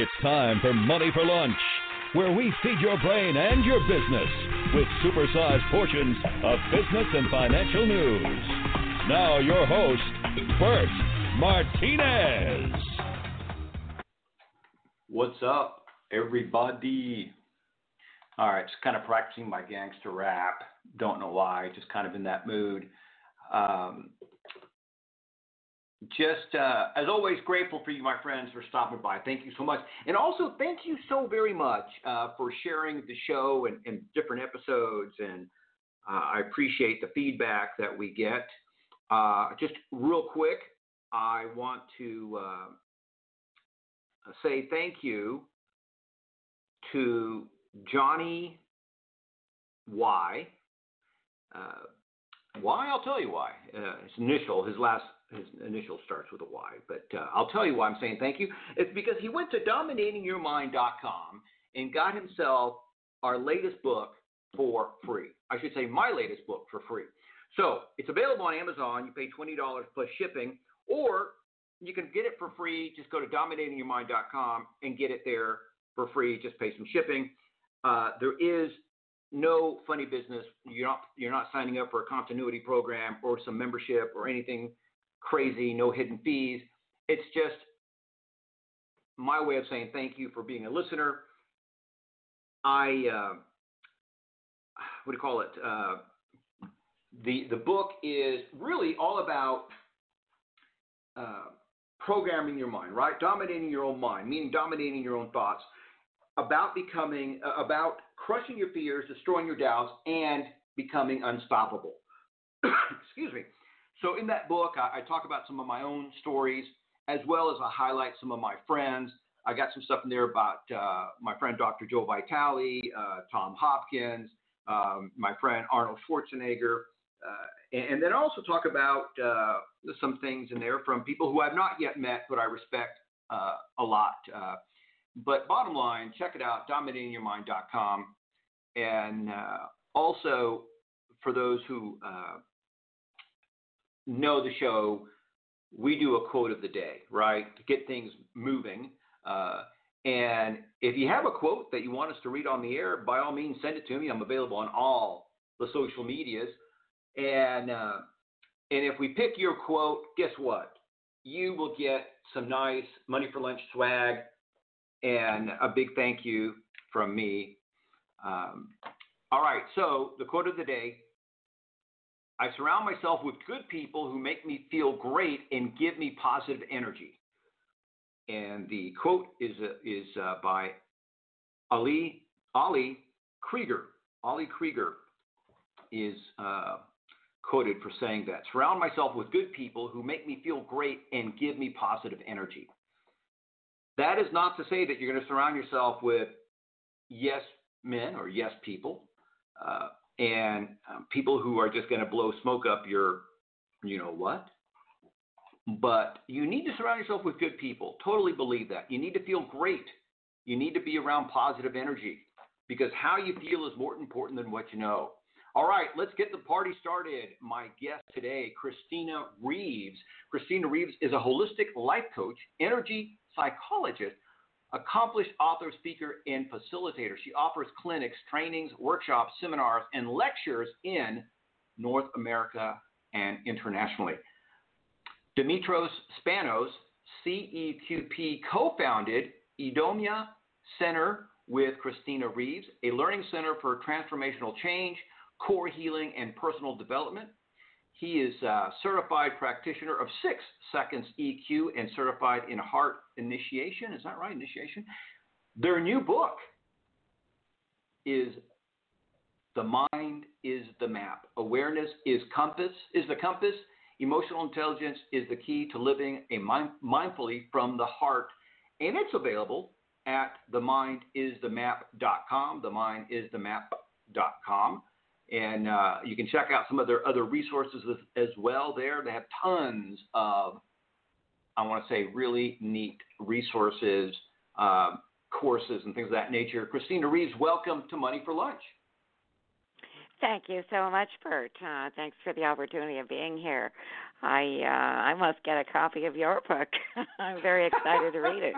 It's time for Money for Lunch, where we feed your brain and your business with supersized portions of business and financial news. Now, your host, Bert Martinez. What's up, everybody? All right, just kind of practicing my gangster rap. Don't know why, just kind of in that mood. Um, just uh, as always, grateful for you, my friends, for stopping by. Thank you so much. And also, thank you so very much uh, for sharing the show and, and different episodes. And uh, I appreciate the feedback that we get. Uh, just real quick, I want to uh, say thank you to Johnny Y. Uh, why? I'll tell you why. his initial, his last his initial starts with a Y, but uh, I'll tell you why I'm saying thank you. It's because he went to dominatingyourmind.com and got himself our latest book for free. I should say my latest book for free. So it's available on Amazon. You pay $20 plus shipping, or you can get it for free. Just go to dominatingyourmind.com and get it there for free. Just pay some shipping. Uh, there is no funny business. You're not you're not signing up for a continuity program or some membership or anything crazy, no hidden fees. It's just my way of saying thank you for being a listener. I, uh, what do you call it? Uh, the the book is really all about uh, programming your mind, right? Dominating your own mind, meaning dominating your own thoughts, about becoming, uh, about crushing your fears, destroying your doubts, and becoming unstoppable. Excuse me. So in that book, I, I, talk about some of my own stories as well as I highlight some of my friends. I got some stuff in there about uh, my friend Dr. Joe Vitale, uh, Tom Hopkins, um, my friend Arnold Schwarzenegger, uh, and, and, then also talk about uh, some things in there from people who I've not yet met, but I respect uh, a lot. Uh, but bottom line, check it out, dominatingyourmind.com. And also, for those who know the show, we do a quote of the day, right, to get things moving. Uh, and if you have a quote that you want us to read on the air, by all means, send it to me. I'm available on all the social medias. And uh, and if we pick your quote, guess what? You will get some nice money for lunch swag and a big thank you from me. Um, all right, so the quote of the day I surround myself with good people who make me feel great and give me positive energy. And the quote is, uh, is uh, by Ali, Ali Krieger. Ali Krieger is uh, quoted for saying that surround myself with good people who make me feel great and give me positive energy. That is not to say that you're going to surround yourself with yes men or yes people. Uh, and um, people who are just going to blow smoke up your, you know what? But you need to surround yourself with good people. Totally believe that. You need to feel great. You need to be around positive energy because how you feel is more important than what you know. All right, let's get the party started. My guest today, Christina Reeves. Christina Reeves is a holistic life coach, energy psychologist, accomplished author, speaker, and facilitator. She offers clinics, trainings, workshops, seminars, and lectures in North America and internationally. Dimitrios Spanos, CEQP, co founded Eudaimonia Center with Christina Reeves, a learning center for transformational change, core healing, and personal development. He is a certified practitioner of six seconds EQ and certified in heart initiation. Is that right? Initiation. Their new book is The Mind is the Map. Awareness is compass is the compass. Emotional intelligence is the key to living a mind, mindfully from the heart. And it's available at themindisthemap.com, themindisthemap.com. And uh, you can check out some of their other resources as, as well there. They have tons of, I want to say, really neat resources, uh, courses, and things of that nature. Christina Reeves, welcome to Money for Lunch. Thank you so much, Bert. Uh, thanks for the opportunity of being here. I uh, I must get a copy of your book. I'm very excited to read it.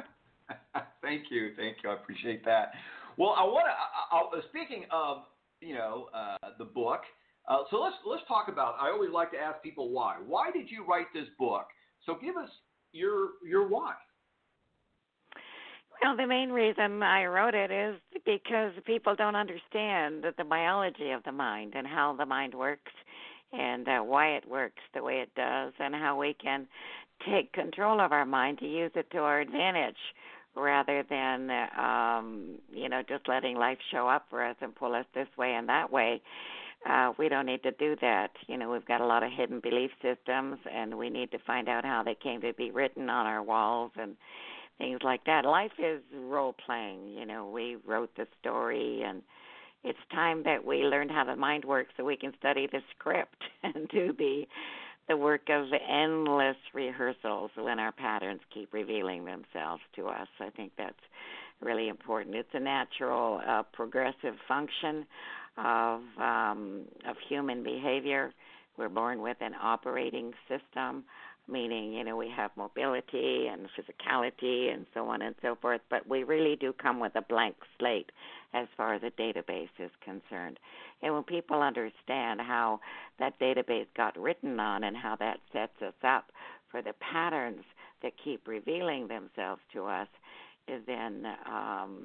thank you, thank you. I appreciate that. Well, I want to. Speaking of, you know, uh, the book. Uh, so let's let's talk about. I always like to ask people why. Why did you write this book? So give us your your why. Well, the main reason I wrote it is because people don't understand the biology of the mind and how the mind works and uh, why it works the way it does and how we can take control of our mind to use it to our advantage rather than um you know just letting life show up for us and pull us this way and that way. Uh we don't need to do that. You know we've got a lot of hidden belief systems and we need to find out how they came to be written on our walls and things like that. Life is role playing you know we wrote the story and it's time that we learned how the mind works so we can study the script and do the the work of endless rehearsals when our patterns keep revealing themselves to us. I think that's really important. It's a natural, uh, progressive function of um, of human behavior. We're born with an operating system meaning you know we have mobility and physicality and so on and so forth but we really do come with a blank slate as far as a database is concerned and when people understand how that database got written on and how that sets us up for the patterns that keep revealing themselves to us then um,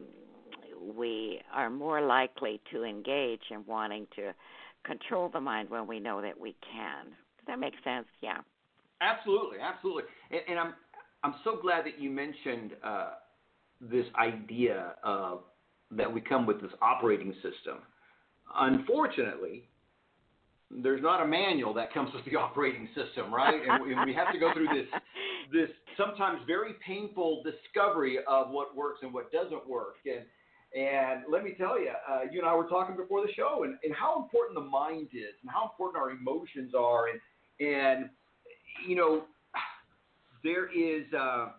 we are more likely to engage in wanting to control the mind when we know that we can. Does that make sense? Yeah. Absolutely, absolutely. And, and I'm I'm so glad that you mentioned uh, this idea of that we come with this operating system. Unfortunately, there's not a manual that comes with the operating system, right? and, we, have to go through this this sometimes very painful discovery of what works and what doesn't work. And and let me tell you, uh, you and I were talking before the show, and, and how important the mind is, and how important our emotions are, and and you know, there is. Uh,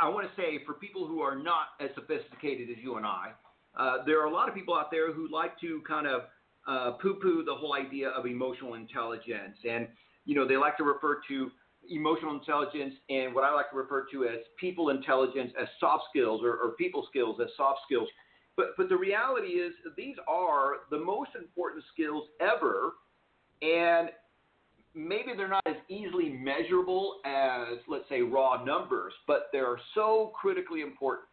I want to say for people who are not as sophisticated as you and I, uh, there are a lot of people out there who like to kind of uh, poo-poo the whole idea of emotional intelligence, and you know they like to refer to emotional intelligence and what I like to refer to as people intelligence as soft skills or, or people skills as soft skills. But but the reality is these are the most important skills ever, and maybe they're not as easily measurable as, let's say, raw numbers, but they're so critically important.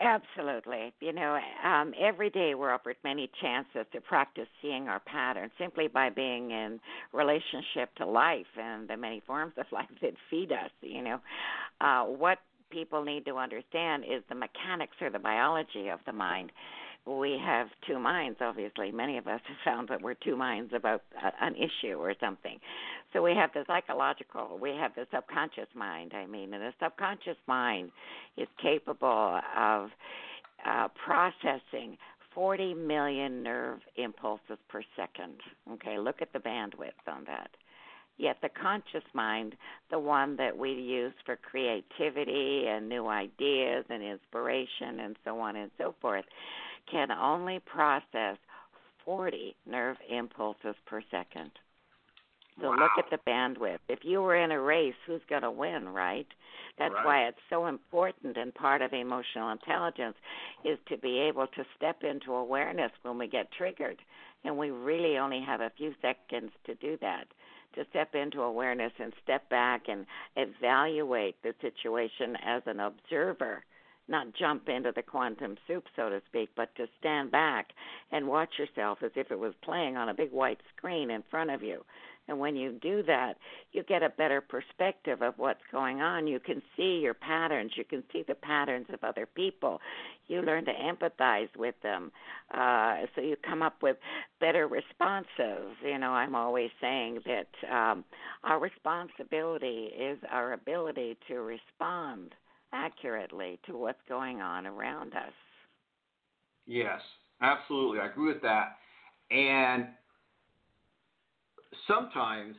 Absolutely. You know, um, every day we're offered many chances to practice seeing our patterns simply by being in relationship to life and the many forms of life that feed us. You know, uh, what people need to understand is the mechanics or the biology of the mind we have two minds, obviously. Many of us have found that we're two minds about a, an issue or something. So we have the psychological, we have the subconscious mind, I mean, and the subconscious mind is capable of uh, processing 40 million nerve impulses per second. Okay, look at the bandwidth on that. Yet the conscious mind, the one that we use for creativity and new ideas and inspiration and so on and so forth, can only process 40 nerve impulses per second. So wow. look at the bandwidth. If you were in a race, who's going to win, right? That's right. why it's so important and part of emotional intelligence is to be able to step into awareness when we get triggered. And we really only have a few seconds to do that. To step into awareness and step back and evaluate the situation as an observer not jump into the quantum soup, so to speak, but to stand back and watch yourself as if it was playing on a big white screen in front of you. And when you do that, you get a better perspective of what's going on. You can see your patterns. You can see the patterns of other people. You learn to empathize with them. Uh, so you come up with better responses. You know, I'm always saying that um, our responsibility is our ability to respond accurately to what's going on around us. Yes, absolutely. I agree with that. And sometimes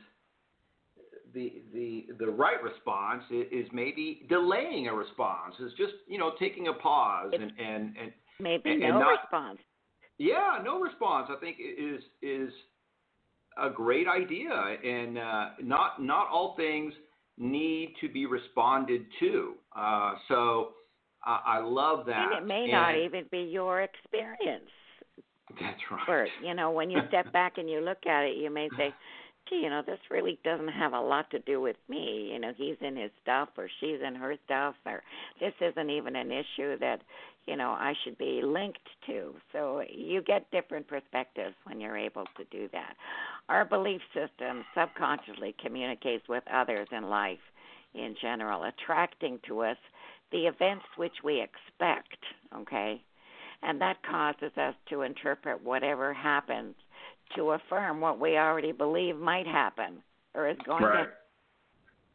the the the right response is, maybe delaying a response. Is just you know taking a pause and and and maybe and, no and not, response. Yeah, no response. I think is is a great idea, and uh, not not all things need to be responded to. Uh, so I love that. And it may and, not even be your experience. That's right. Bert, you know, when you step back and you look at it, you may say, gee, you know, this really doesn't have a lot to do with me. You know, he's in his stuff or she's in her stuff or this isn't even an issue that, you know, I should be linked to. So you get different perspectives when you're able to do that. Our belief system subconsciously communicates with others in life in general, attracting to us the events which we expect, okay? And that causes us to interpret whatever happens to affirm what we already believe might happen or is going right. to.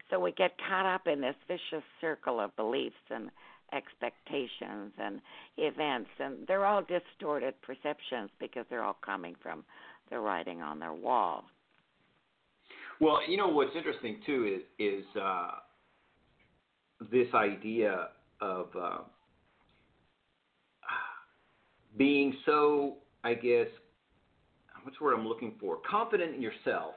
So we get caught up in this vicious circle of beliefs and expectations and events, and they're all distorted perceptions because they're all coming from the writing on their wall. Well, you know what's interesting too is is uh, this idea of uh, being so, I guess, what's the word I'm looking for? Confident in yourself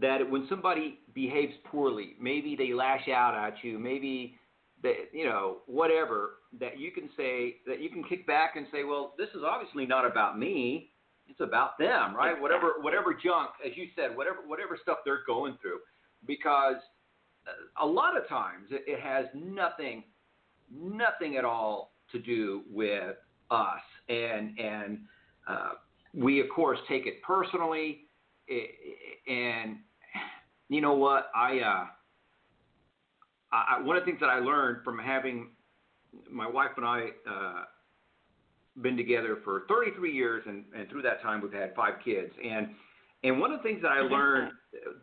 that when somebody behaves poorly, maybe they lash out at you, maybe that you know whatever, that you can say that you can kick back and say, well, this is obviously not about me. It's about them, right? Whatever, whatever junk, as you said, whatever, whatever stuff they're going through, because a lot of times it, it has nothing, nothing at all to do with us, and and uh, we of course take it personally, and you know what? I, uh, I one of the things that I learned from having my wife and I uh, been together for 33 years, and, and through that time we've had five kids, and and one of the things that I learned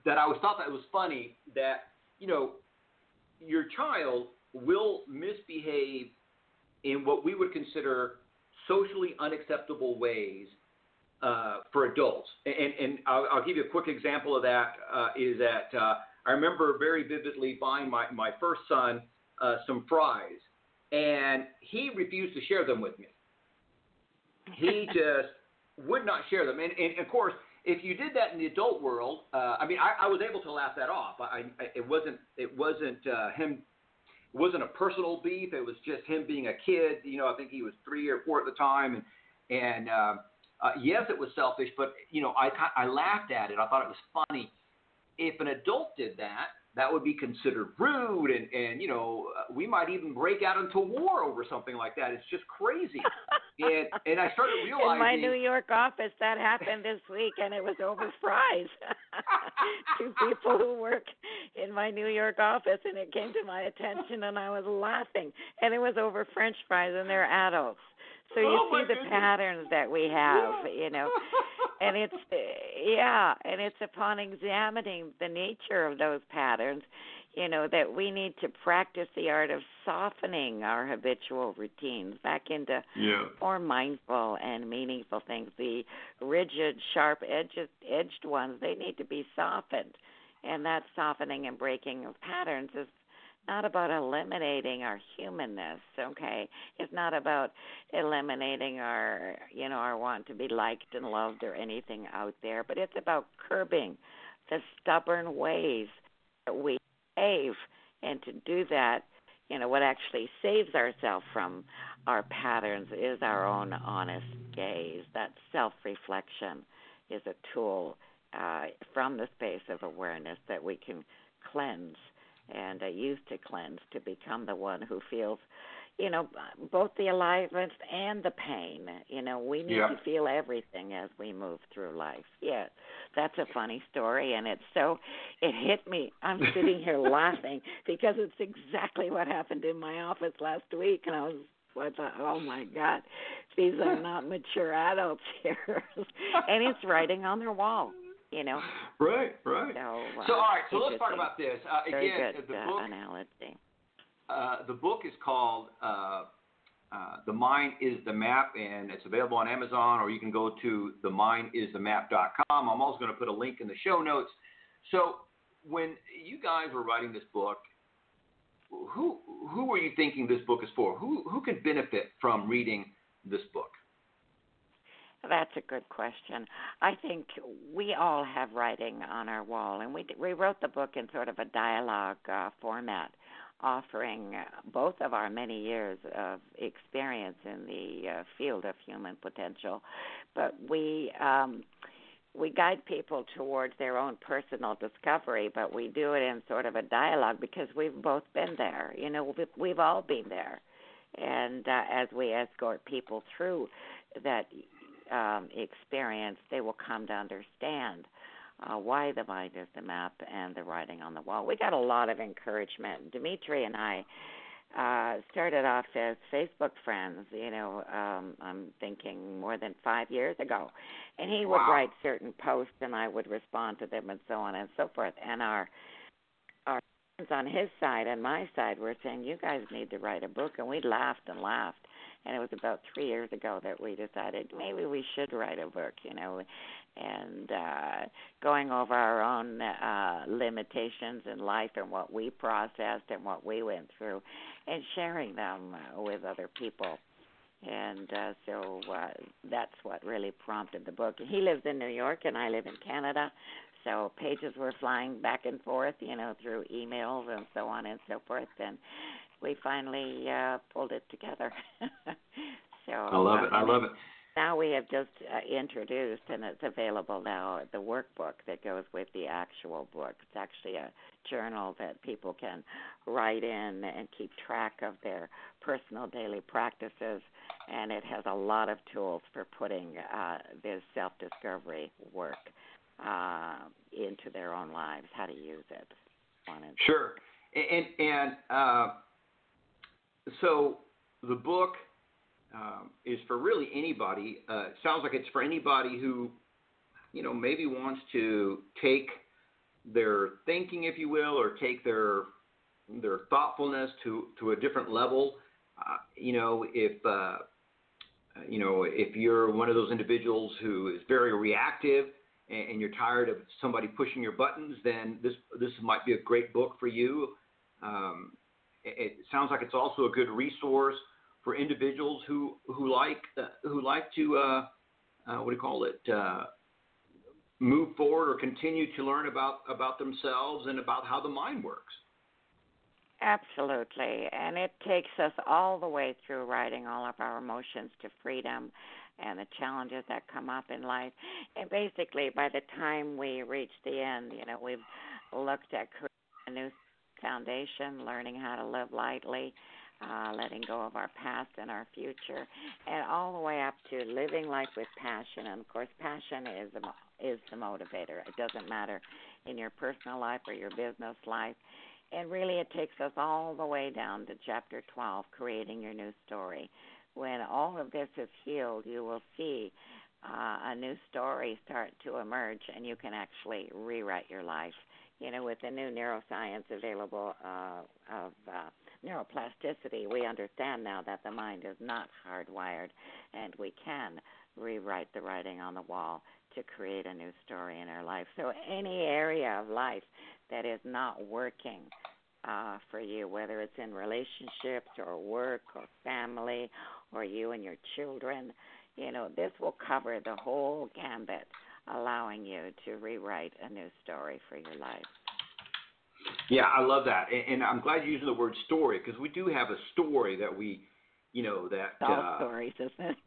that I always thought that was funny that you know your child will misbehave in what we would consider socially unacceptable ways uh, for adults. And, and I'll, I'll, give you a quick example of that. Uh, is that uh, I remember very vividly buying my, my first son uh, some fries, and he refused to share them with me. He just would not share them. And, and, of course, if you did that in the adult world, uh, I mean, I, I, was able to laugh that off. I, I it wasn't it wasn't uh, him. It wasn't a personal beef. It was just him being a kid. You know, I think he was three or four at the time, and and uh, yes, it was selfish, but you know, I I laughed at it. I thought it was funny. If an adult did that, that would be considered rude, and and you know, we might even break out into war over something like that. It's just crazy. and and I started realizing in my New York office that happened this week, and it was over fries. Two people who work in my New York office, and it came to my attention, and I was laughing, and it was over French fries, and they're adults. So you oh see the goodness. patterns that we have, you know, and it's yeah, and it's upon examining the nature of those patterns, you know, that we need to practice the art of softening our habitual routines back into yeah. more mindful and meaningful things. The rigid, sharp edged edged ones, they need to be softened. And that softening and breaking of patterns is not about eliminating our humanness okay? It's not about eliminating our you know our want to be liked and loved or anything out there but it's about curbing the stubborn ways that we behave and to do that you know what actually saves ourselves from our patterns is our own honest gaze. That self reflection is a tool uh, from the space of awareness that we can cleanse and uh, used to cleanse to become the one who feels you know both the aliveness and the pain you know we need yeah. to feel everything as we move through life. Yeah that's a funny story and it's so it hit me. I'm sitting here laughing because it's exactly what happened in my office last week and i was I thought, oh my God, these are not mature adults here, and it's writing on their wall you know. Right, right. So, uh, so all right, so let's talk about this. Uh, again, good, the uh, book, analogy. Uh, the book is called uh, uh, "The Mind Is the Map," and it's available on Amazon, or you can go to themindisthemap.com. I'm also going to put a link in the show notes. So, when you guys were writing this book, who who were you thinking this book is for? Who who could benefit from reading this book? That's a good question. I think we all have writing on our wall, and we we wrote the book in sort of a dialogue uh, format, offering both of our many years of experience in the uh, field of human potential, but we. Um, we guide people towards their own personal discovery, but we do it in sort of a dialogue because we've both been there. You know, we've, we've all been there, and uh, as we escort people through that um, experience, they will come to understand uh, why the mind is the map and the writing on the wall. We got a lot of encouragement. Dimitri and I uh, started off as Facebook friends, you know, um, I'm thinking more than five years ago. And he would wow. write certain posts and I would respond to them and so on and so forth. And our our friends on his side and my side were saying, You guys need to write a book and we laughed and laughed and it was about three years ago that we decided maybe we should write a book, you know, and uh, going over our own uh, limitations in life and what we processed and what we went through, and sharing them uh, with other people. And uh, so uh, that's what really prompted the book. He lives in New York, and I live in Canada. So pages were flying back and forth, you know, through emails and so on and so forth. And we finally uh, pulled it together. so I love it. I love it. Now we have just uh, introduced, and it's available now, the workbook that goes with the actual book. It's actually a journal that people can write in and keep track of their personal daily practices, and it has a lot of tools for putting uh, this self discovery work uh, into their own lives, how to use it. Sure. And, and uh, so the book um, is for really anybody. Uh, it sounds like it's for anybody who, you know, maybe wants to take their thinking, if you will, or take their their thoughtfulness to to a different level. Uh, you know, if uh, you know if you're one of those individuals who is very reactive and, and you're tired of somebody pushing your buttons, then this this might be a great book for you. Um, it sounds like it's also a good resource for individuals who who like uh, who like to uh, uh, what do you call it uh, move forward or continue to learn about about themselves and about how the mind works. Absolutely, and it takes us all the way through writing all of our emotions to freedom and the challenges that come up in life. And basically, by the time we reach the end, you know, we've looked at creating a new foundation, learning how to live lightly, uh, letting go of our past and our future, and all the way up to living life with passion. And of course, passion is the is the motivator. It doesn't matter in your personal life or your business life. And really, it takes us all the way down to chapter 12, creating your new story. When all of this is healed, you will see uh, a new story start to emerge, and you can actually rewrite your life you know, with the new neuroscience available uh, of uh, neuroplasticity, we understand now that the mind is not hardwired, and we can rewrite the writing on the wall to create a new story in our life. So, any area of life that is not working uh, for you, whether it's in relationships or work or family or you and your children, you know, this will cover the whole gambit allowing you to rewrite a new story for your life. Yeah, I love that, and, and I'm glad you're using the word story because we do have a story that we, you know, that all uh, stories, isn't it?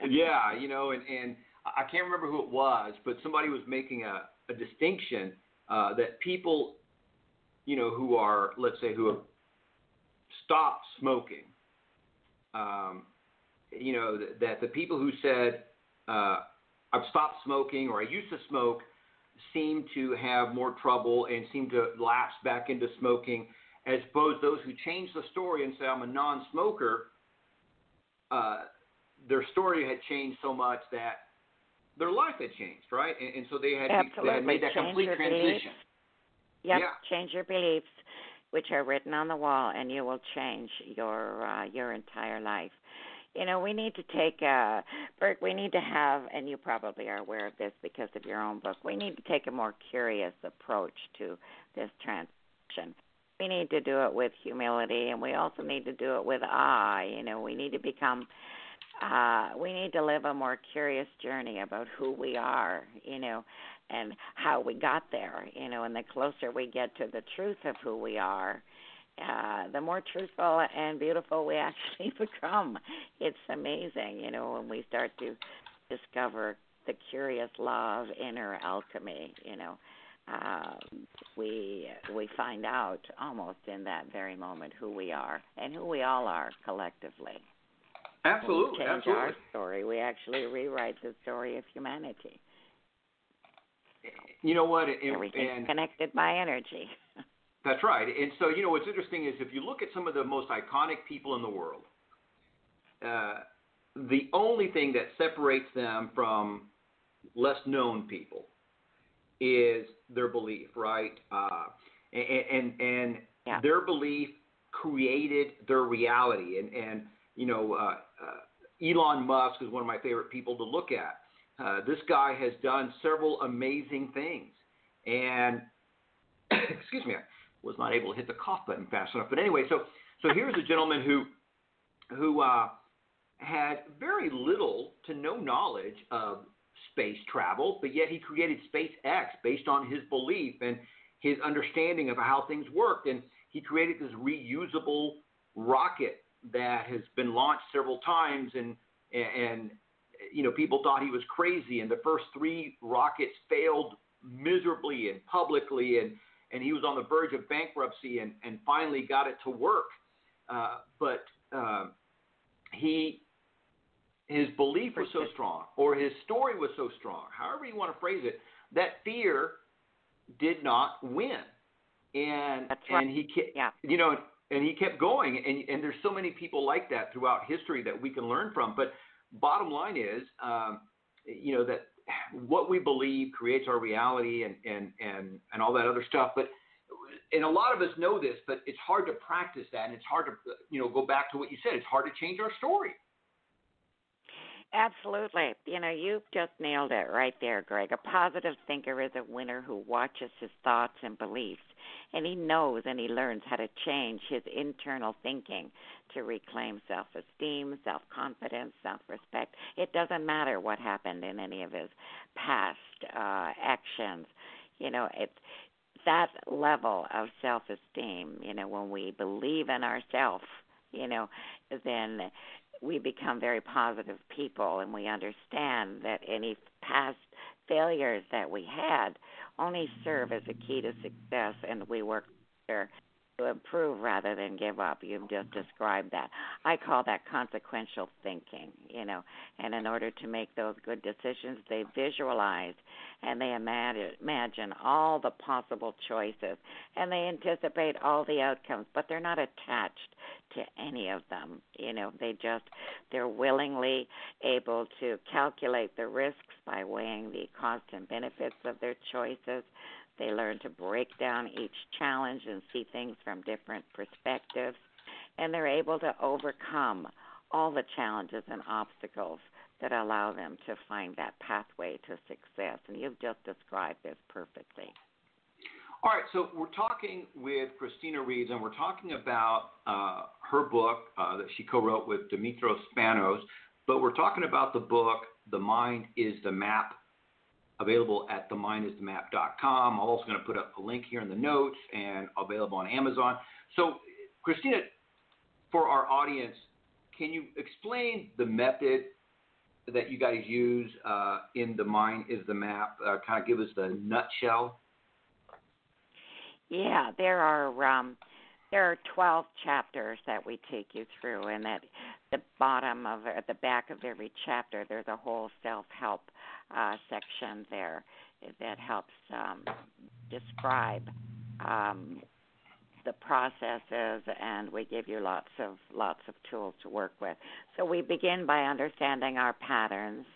yeah, you know, and and I can't remember who it was, but somebody was making a, a distinction uh, that people, you know, who are let's say who have stopped smoking, um, you know, that, that the people who said uh, I've stopped smoking or I used to smoke seem to have more trouble and seem to lapse back into smoking, as opposed to those who change the story and say I'm a non-smoker. Uh, their story had changed so much that their life had changed, right? And, and so they had, Absolutely. they had made that change complete transition. Yep. Yeah. Change your beliefs, which are written on the wall, and you will change your uh, your entire life you know, we need to take uh Bert, we need to have and you probably are aware of this because of your own book. We need to take a more curious approach to this transition. We need to do it with humility and we also need to do it with awe. You know, we need to become uh, we need to live a more curious journey about who we are, you know, and how we got there, you know, and the closer we get to the truth of who we are, uh, the more truthful and beautiful we actually become. It's amazing, you know, when we start to discover the curious law of inner alchemy, you know. Uh, we we find out almost in that very moment who we are and who we all are collectively. Absolutely, we change absolutely. our story, we actually rewrite the story of humanity. You know what? And, Everything's and connected by energy. That's right. And so, you know, what's interesting is if you look at some of the most iconic people in the world, uh, the only thing that separates them from less known people is their belief, right? Uh, and and, and yeah. their belief created their reality. And and you know, uh, uh, Elon Musk is one of my favorite people to look at. Uh, this guy has done several amazing things, and excuse me, was not able to hit the cough button fast enough. But anyway, so so here's a gentleman who who uh, had very little to no knowledge of space travel, but yet he created SpaceX based on his belief and his understanding of how things worked, and he created this reusable rocket that has been launched several times and and you know people thought he was crazy. And the first three rockets failed miserably and publicly. And and he was on the verge of bankruptcy and and finally got it to work uh, but uh, he his belief was so strong or his story was so strong however you want to phrase it that fear did not win and right. and he kept, yeah. you know and he kept going and and there's so many people like that throughout history that we can learn from but bottom line is um, you know that what we believe creates our reality and and and and all that other stuff but and a lot of us know this but it's hard to practice that and it's hard to you know go back to what you said it's hard to change our story Absolutely. You know, you've just nailed it right there, Greg. A positive thinker is a winner who watches his thoughts and beliefs, and he knows and he learns how to change his internal thinking to reclaim self esteem, self confidence, self respect. It doesn't matter what happened in any of his past uh, actions. You know, it's that level of self esteem, you know, when we believe in ourselves, you know, then we become very positive people and we understand that any past failures that we had only serve mm-hmm. as a key to success and we work there to improve rather than give up. You've just described that. I call that consequential thinking, you know. And in order to make those good decisions, they visualize and they imagine all the possible choices and they anticipate all the outcomes, but they're not attached to any of them. You know, they just they're willingly able to calculate the risks by weighing the cost and benefits of their choices. They learn to break down each challenge and see things from different perspectives. And they're able to overcome all the challenges and obstacles that allow them to find that pathway to success. And you've just described this perfectly. All right, so we're talking with Christina Reeves, and we're talking about uh, her book uh, that she co wrote with Dimitrios Spanos, but we're talking about the book, The Mind is the Map available at themindisthemap.com. I'm also going to put up a link here in the notes and available on Amazon. So, Christina, for our audience, can you explain the method that you guys use uh, in The Mind is the Map? Uh, kind of give us the nutshell. Yeah, there are um, there are 12 chapters that we take you through, and at the bottom of at the back of every chapter, there's a whole self-help uh, section there that helps um, describe um, the processes, and we give you lots of lots of tools to work with. So we begin by understanding our patterns.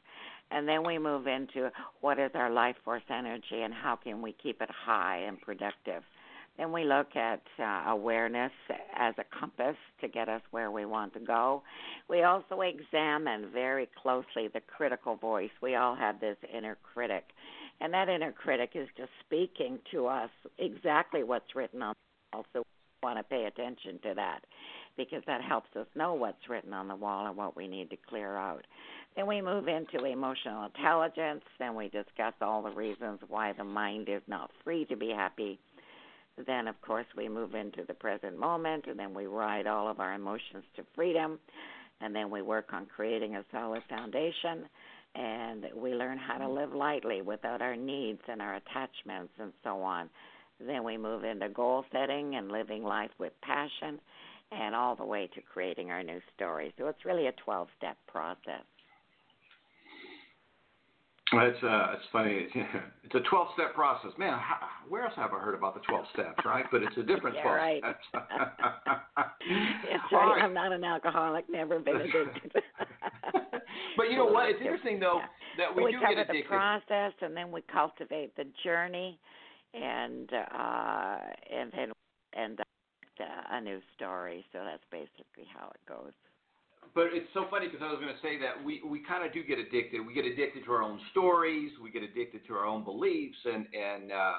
And then we move into what is our life force energy and how can we keep it high and productive. Then we look at uh, awareness as a compass to get us where we want to go. We also examine very closely the critical voice. We all have this inner critic, and that inner critic is just speaking to us exactly what's written on also want to pay attention to that because that helps us know what's written on the wall and what we need to clear out. Then we move into emotional intelligence. Then we discuss all the reasons why the mind is not free to be happy. Then, of course, we move into the present moment, and then we ride all of our emotions to freedom. And then we work on creating a solid foundation, and we learn how to mm-hmm. live lightly without our needs and our attachments and so on. Then we move into goal setting and living life with passion, and all the way to creating our new story. So it's really a 12 step process. It's uh, it's funny. It's a twelve step process, man. How, where else have I heard about the twelve steps, right? But it's a different yeah, twelve right. steps. That's right. right. I'm not an alcoholic. Never been addicted. but you know what? It's interesting though that we, we do cover get addicted. the process, and then we cultivate the journey, and uh, and then and uh, a new story. So that's basically how it goes but it's so funny because I was going to say that we, we kind of do get addicted. We get addicted to our own stories. We get addicted to our own beliefs, and and uh,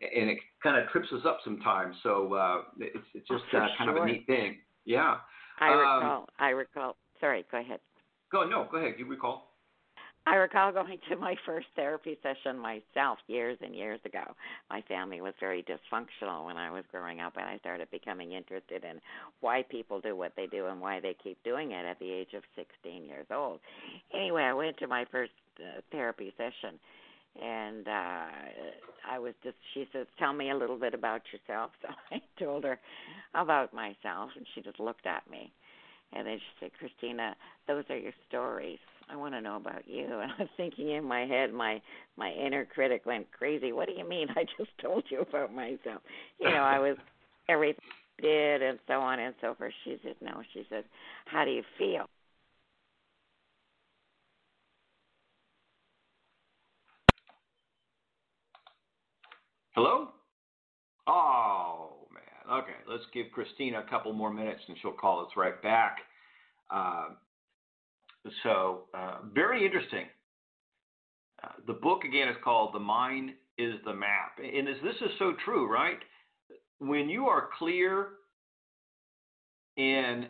and it kind of trips us up sometimes. So uh, it's it's just oh, uh, kind sure. of a neat thing. Yeah. I um, recall. I recall. Sorry. Go ahead. Go no. Go ahead. You recall? I recall going to my first therapy session myself years and years ago. My family was very dysfunctional when I was growing up, and I started becoming interested in why people do what they do and why they keep doing it at the age of 16 years old. Anyway, I went to my first uh, therapy session, and uh I was just she says, Tell me a little bit about yourself. So I told her about myself, and she just looked at me. And then she said, Christina, those are your stories. I want to know about you. And I'm thinking in my head, my my inner critic went crazy. What do you mean? I just told you about myself. You know, I was everything I did and so on and so forth. She said, no. She said, how do you feel? Hello. Oh man. Okay, let's give Christina a couple more minutes, and she'll call us right back. Uh, so, uh, very interesting. Uh, the book again is called "The Mind Is the Map," and this, this is so true, right? When you are clear in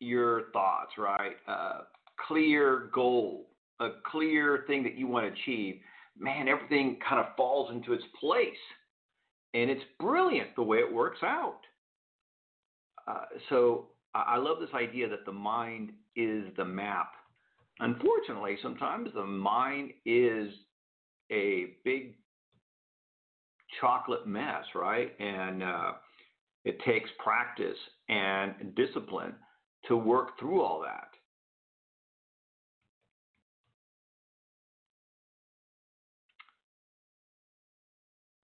your thoughts, right? Uh, clear goal, a clear thing that you want to achieve, man, everything kind of falls into its place. And it's brilliant the way it works out. Uh, so I love this idea that the mind is the map. Unfortunately, sometimes the mind is a big chocolate mess, right? And uh, it takes practice and discipline to work through all that.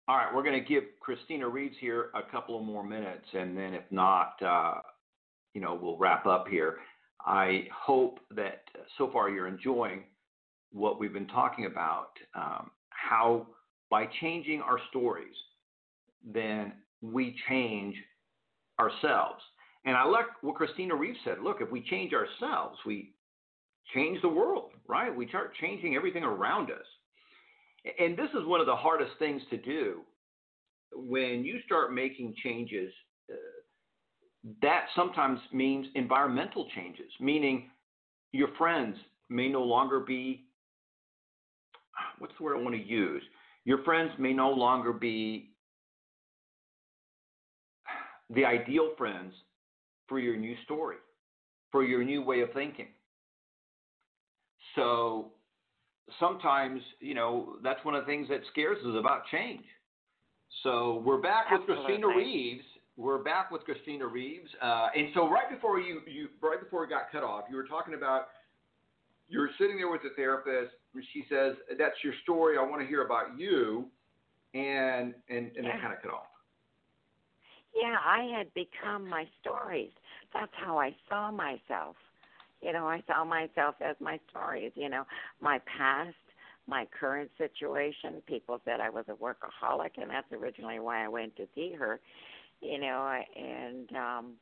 All right, we're going to give Christina Reeves here a couple of more minutes, and then if not, uh, you know, we'll wrap up here. I hope that so far you're enjoying what we've been talking about. Um, how by changing our stories, then we change ourselves. And I like what Christina Reeves said. Look, if we change ourselves, we change the world, right? We start changing everything around us. And this is one of the hardest things to do when you start making changes. That sometimes means environmental changes, meaning your friends may no longer be, what's the word I want to use? Your friends may no longer be the ideal friends for your new story, for your new way of thinking. So sometimes, you know, that's one of the things that scares us about change. So we're back Absolutely. with Christina Reeves we're back with Christina Reeves, uh, and so right before you, you right before we got cut off, you were talking about you were sitting there with the therapist. And she says, "That's your story. I want to hear about you," and and and yeah. it kind of cut off. Yeah, I had become my stories. That's how I saw myself. You know, I saw myself as my stories. You know, my past, my current situation. People said I was a workaholic, and that's originally why I went to see her you know, and um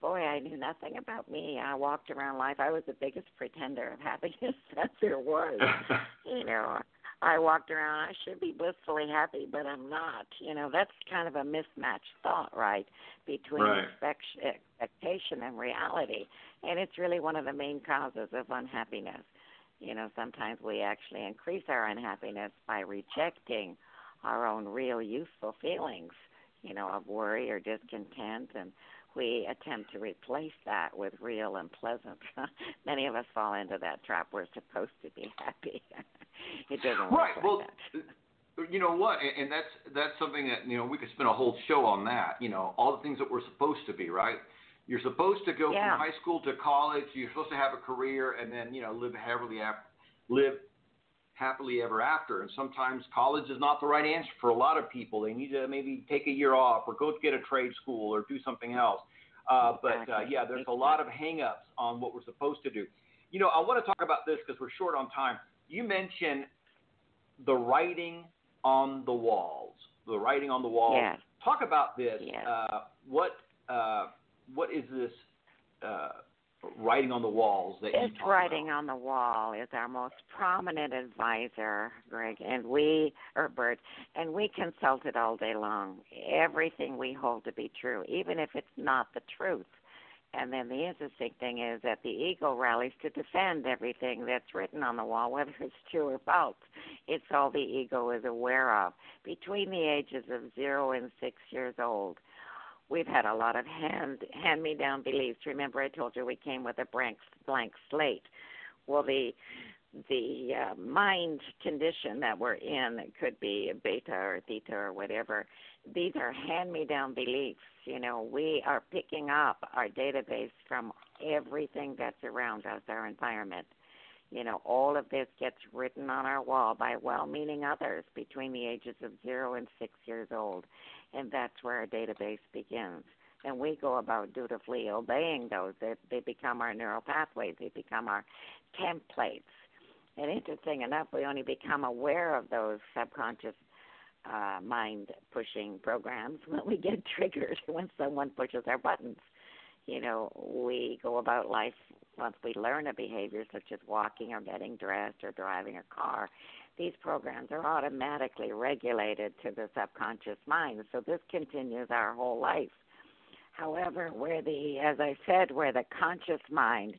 boy, I knew nothing about me. I walked around life. I was the biggest pretender of happiness that there was. you know, I walked around, I should be blissfully happy, but I'm not. You know, that's kind of a mismatched thought, right, between right. expectation and reality. And it's really one of the main causes of unhappiness. You know, sometimes we actually increase our unhappiness by rejecting our own real useful feelings, you know, of worry or discontent and we attempt to replace that with real and pleasant. Many of us fall into that trap. We're supposed to be happy. it doesn't work right. Like well, that. Uh, you know what? And that's that's something that you know we could spend a whole show on that. You know, all the things that we're supposed to be. Right. You're supposed to go yeah. from high school to college. You're supposed to have a career, and then you know live happily live happily ever after. And sometimes college is not the right answer for a lot of people. They need to maybe take a year off or go get a trade school or do something else. Uh, but uh, yeah, there's a lot of hangups on what we're supposed to do. You know, I want to talk about this because we're short on time. You mentioned the writing on the walls. The writing on the walls. Yes. Talk about this. Yes. Uh, what uh, what is this uh, writing on the walls that you writing about? on the wall is our most prominent advisor, Greg, and we or Bert, and we consult it all day long. Everything we hold to be true, even if it's not the truth. And then the interesting thing is that the ego rallies to defend everything that's written on the wall, whether it's true or false. It's all the ego is aware of. Between the ages of zero and six years old, we've had a lot of hand hand me down beliefs. Remember, I told you we came with a blank blank slate. Well, the the uh, mind condition that we're in it could be beta or theta or whatever. These are hand me down beliefs. You know, we are picking up our database from everything that's around us, our environment. You know, all of this gets written on our wall by well meaning others between the ages of zero and six years old and that's where our database begins. And we go about dutifully obeying those. They, they become our neural pathways. They become our templates. And interesting enough, we only become aware of those subconscious uh, mind pushing programs when we get triggered, when someone pushes our buttons. You know, we go about life once we learn a behavior such as walking or getting dressed or driving a car these programs are automatically regulated to the subconscious mind. So this continues our whole life. However, where the, as I said, where the conscious mind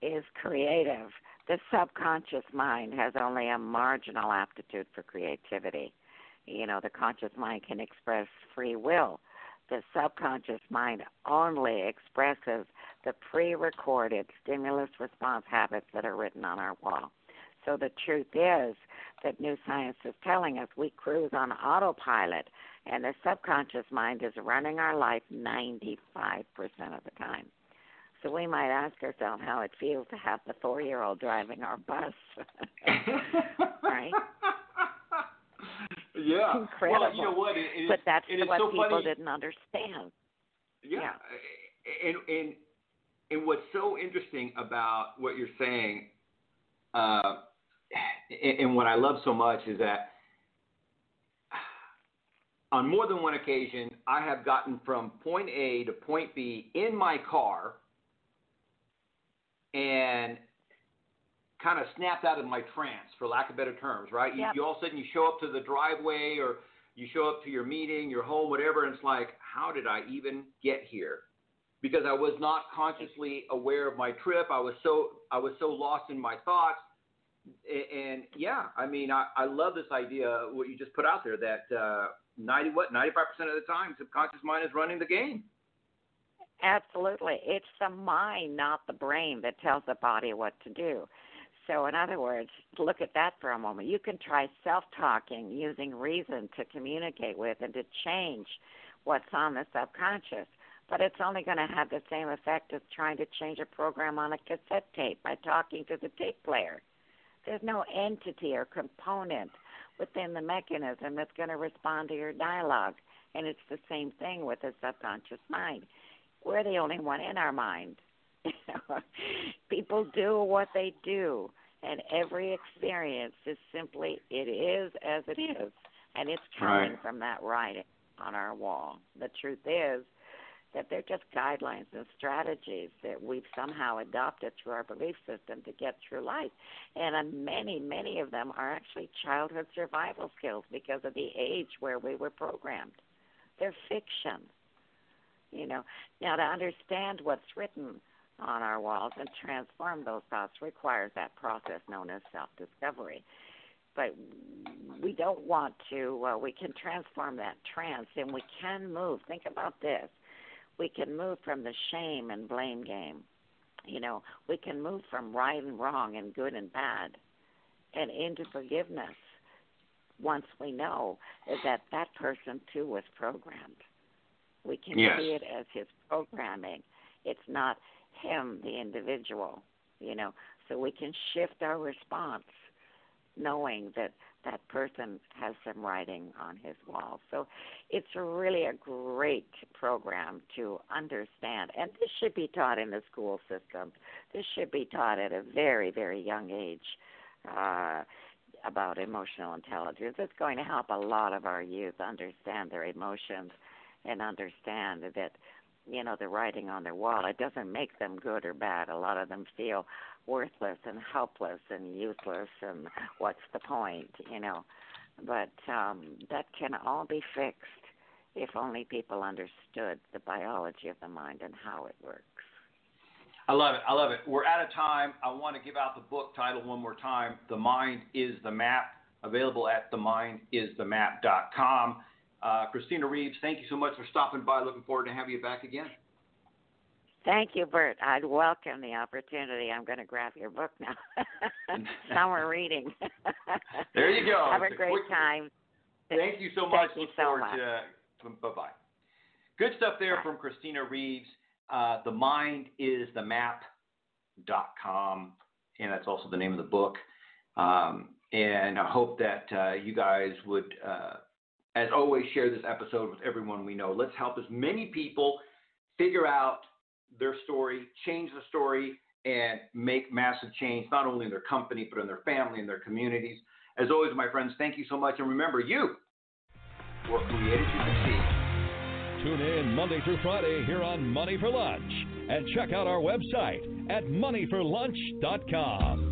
is creative, the subconscious mind has only a marginal aptitude for creativity. You know, the conscious mind can express free will. The subconscious mind only expresses the pre recorded stimulus response habits that are written on our wall. So the truth is that new science is telling us we cruise on autopilot, and the subconscious mind is running our life 95% of the time. So we might ask ourselves how it feels to have the four year old driving our bus. right? Yeah. Incredible. Well, you know what? It, it, but that's what so people funny. didn't understand. Yeah. yeah. And, and, and what's so interesting about what you're saying uh, and what I love so much is that on more than one occasion, I have gotten from point A to point B in my car and kind of snapped out of my trance, for lack of better terms, right? Yep. You, you all of a sudden you show up to the driveway or you show up to your meeting, your home, whatever, and it's like, how did I even get here? Because I was not consciously aware of my trip. I was so I was so lost in my thoughts and yeah, I mean, I, I love this idea what you just put out there that uh, ninety what ninety five percent of the time, subconscious mind is running the game. Absolutely, it's the mind, not the brain, that tells the body what to do. So, in other words, look at that for a moment. You can try self talking using reason to communicate with and to change what's on the subconscious, but it's only going to have the same effect as trying to change a program on a cassette tape by talking to the tape player. There's no entity or component within the mechanism that's going to respond to your dialogue. And it's the same thing with the subconscious mind. We're the only one in our mind. People do what they do, and every experience is simply it is as it is, and it's coming right. from that writing on our wall. The truth is that they're just guidelines and strategies that we've somehow adopted through our belief system to get through life. And uh, many, many of them are actually childhood survival skills because of the age where we were programmed. They're fiction. You know, now to understand what's written on our walls and transform those thoughts requires that process known as self discovery. But we don't want to, uh, we can transform that trance and we can move. Think about this we can move from the shame and blame game. You know, we can move from right and wrong and good and bad and into forgiveness once we know that that person too was programmed. We can yes. see it as his programming. It's not him, the individual, you know. So we can shift our response knowing that that person has some writing on his wall. So it's really a great program to understand. And this should be taught in the school system. This should be taught at a very, very young age uh, about emotional intelligence. It's going to help a lot of our youth understand their emotions and understand that you know the writing on their wall it doesn't make them good or bad a lot of them feel worthless and helpless and useless and what's the point you know but um that can all be fixed if only people understood the biology of the mind and how it works I love it. I love it. We're out of time. I want to give out the book title one more time. The Mind is the Map, available at themindisthemap.com. Uh, Christina Reeves, thank you so much for stopping by. Looking forward to having you back again. Thank you, Bert. I'd welcome the opportunity. I'm going to grab your book now. Summer reading. there you go. Have a great quick... time. Thank you so much. Thank you Look so forward much. to bye bye. Good stuff there Bye. from Christina Reeves. Uh, the mind is the map.com, and that's also the name of the book. Um, and I hope that uh, you guys would, uh, as always, share this episode with everyone we know. Let's help as many people figure out their story, change the story, and make massive change, not only in their company, but in their family and their communities. As always, my friends, thank you so much. And remember, you were created to succeed. Tune in Monday through Friday here on Money for Lunch and check out our website at moneyforlunch.com.